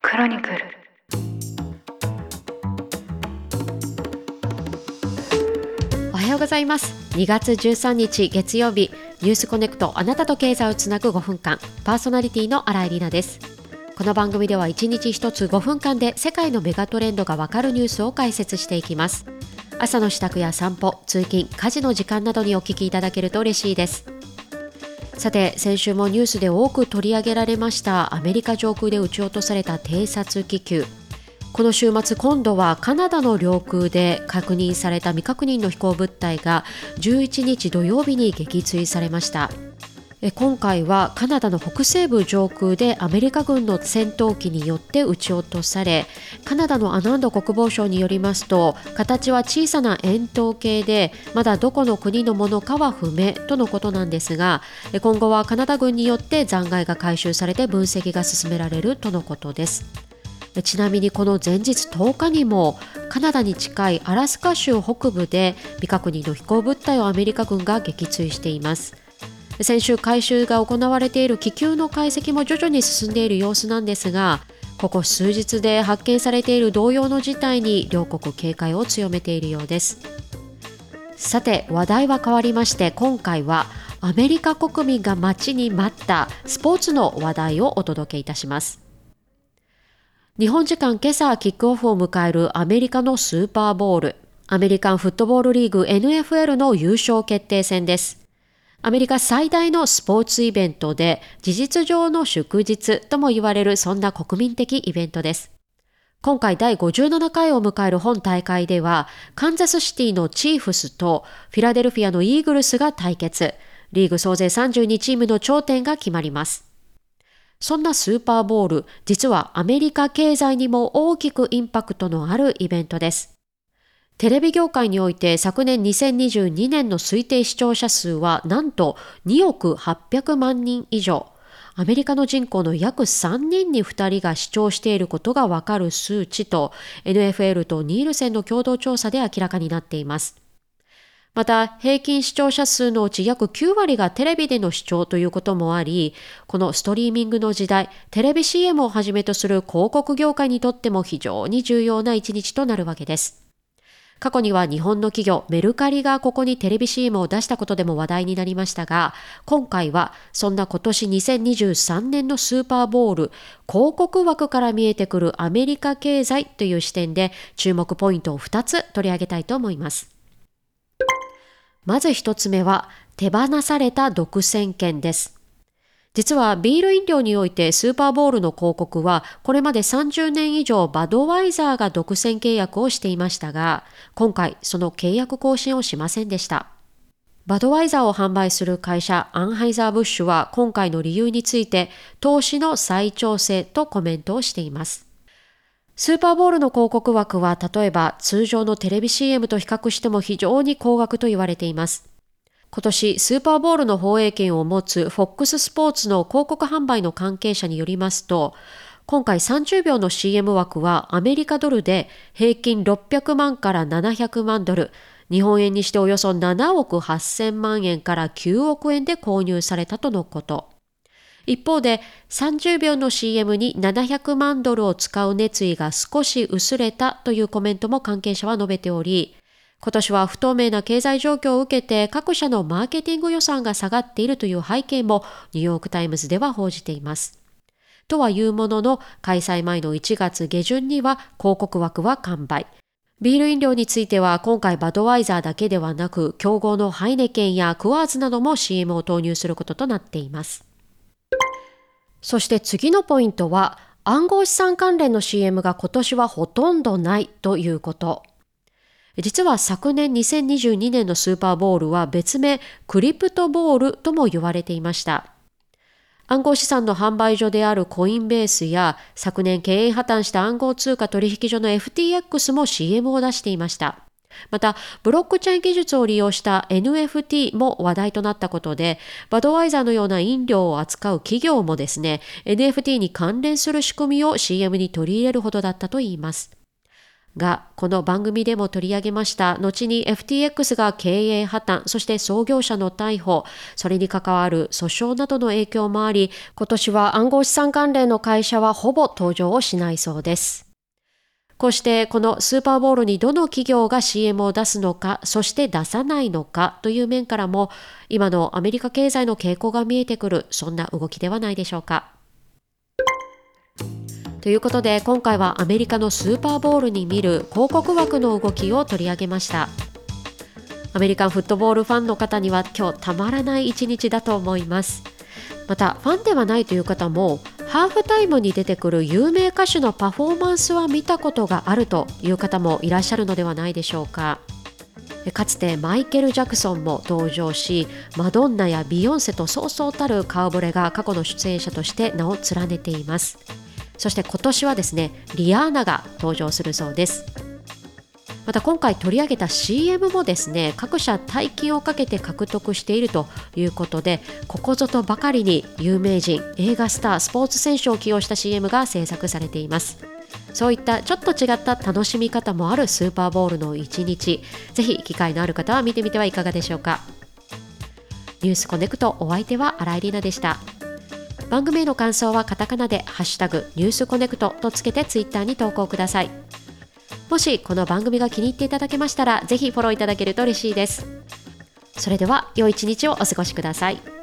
クロニクル。おはようございます。2月13日月曜日ニュースコネクトあなたと経済をつなぐ5分間。パーソナリティの新井里奈です。この番組では1日1つ5分間で世界のメガトレンドがわかるニュースを解説していきます。朝の支度や散歩通勤家事の時間などにお聞きいただけると嬉しいです。さて先週もニュースで多く取り上げられましたアメリカ上空で撃ち落とされた偵察気球。この週末今度はカナダの領空で確認された未確認の飛行物体が11日土曜日に撃墜されました。今回はカナダの北西部上空でアメリカ軍の戦闘機によって撃ち落とされカナダのアナンド国防省によりますと形は小さな円筒形でまだどこの国のものかは不明とのことなんですが今後はカナダ軍によって残骸が回収されて分析が進められるとのことです。ちなみにこの前日10日にもカナダに近いアラスカ州北部で未確認の飛行物体をアメリカ軍が撃墜しています。先週回収が行われている気球の解析も徐々に進んでいる様子なんですがここ数日で発見されている同様の事態に両国警戒を強めているようです。さて話題は変わりまして今回はアメリカ国民が待ちに待ったスポーツの話題をお届けいたします。日本時間今朝キックオフを迎えるアメリカのスーパーボールアメリカンフットボールリーグ NFL の優勝決定戦です。アメリカ最大のスポーツイベントで事実上の祝日とも言われるそんな国民的イベントです。今回第57回を迎える本大会ではカンザスシティのチーフスとフィラデルフィアのイーグルスが対決。リーグ総勢32チームの頂点が決まります。そんなスーパーボール、実はアメリカ経済にも大きくインパクトのあるイベントです。テレビ業界において昨年2022年の推定視聴者数はなんと2億800万人以上。アメリカの人口の約3人に2人が視聴していることがわかる数値と NFL とニールセンの共同調査で明らかになっています。また、平均視聴者数のうち約9割がテレビでの視聴ということもあり、このストリーミングの時代、テレビ CM をはじめとする広告業界にとっても非常に重要な一日となるわけです。過去には日本の企業メルカリがここにテレビ CM を出したことでも話題になりましたが、今回はそんな今年2023年のスーパーボール広告枠から見えてくるアメリカ経済という視点で注目ポイントを2つ取り上げたいと思います。まず1つ目は手放された独占権です。実はビール飲料においてスーパーボールの広告はこれまで30年以上バドワイザーが独占契約をしていましたが今回その契約更新をしませんでした。バドワイザーを販売する会社アンハイザー・ブッシュは今回の理由について投資の再調整とコメントをしています。スーパーボールの広告枠は例えば通常のテレビ CM と比較しても非常に高額と言われています。今年スーパーボールの放映権を持つ FOX スポーツの広告販売の関係者によりますと、今回30秒の CM 枠はアメリカドルで平均600万から700万ドル、日本円にしておよそ7億8000万円から9億円で購入されたとのこと。一方で30秒の CM に700万ドルを使う熱意が少し薄れたというコメントも関係者は述べており、今年は不透明な経済状況を受けて各社のマーケティング予算が下がっているという背景もニューヨークタイムズでは報じています。とはいうものの開催前の1月下旬には広告枠は完売。ビール飲料については今回バドワイザーだけではなく競合のハイネケンやクワーズなども CM を投入することとなっています。そして次のポイントは暗号資産関連の CM が今年はほとんどないということ。実は昨年2022年のスーパーボールは別名クリプトボールとも言われていました。暗号資産の販売所であるコインベースや昨年経営破綻した暗号通貨取引所の FTX も CM を出していました。また、ブロックチェーン技術を利用した NFT も話題となったことで、バドワイザーのような飲料を扱う企業もですね、NFT に関連する仕組みを CM に取り入れるほどだったといいます。がこの番組でも取り上げました後に FTX が経営破綻そして創業者の逮捕それに関わる訴訟などの影響もあり今年は暗号資産関連の会社はほぼ登場をしないそうですこうしてこのスーパーボールにどの企業が CM を出すのか、そして出さないのかという面からも、今のアメリカ経済の傾向が見えてくる、そんな動きではないでしょうか。ということで今回はアメリカのスーパーボールに見る広告枠の動きを取り上げました。アメリカンフットボールファンの方には今日たまらない一日だと思います。またファンではないという方もハーフタイムに出てくる有名歌手のパフォーマンスは見たことがあるという方もいらっしゃるのではないでしょうか。かつてマイケル・ジャクソンも登場しマドンナやビヨンセとそうそうたる顔ぶれが過去の出演者として名を連ねています。そして今年はですねリアーナが登場するそうです。また今回取り上げた CM もですね各社大金をかけて獲得しているということでここぞとばかりに有名人映画スタースポーツ選手を起用した CM が制作されています。そういったちょっと違った楽しみ方もあるスーパーボールの一日。ぜひ機会のある方は見てみてはいかがでしょうか。ニュースコネクトお相手は新井里奈でした。番組への感想はカタカナでハッシュタグニュースコネクトとつけてツイッターに投稿くださいもしこの番組が気に入っていただけましたら、ぜひフォローいただけると嬉しいです。それでは、良い一日をお過ごしください。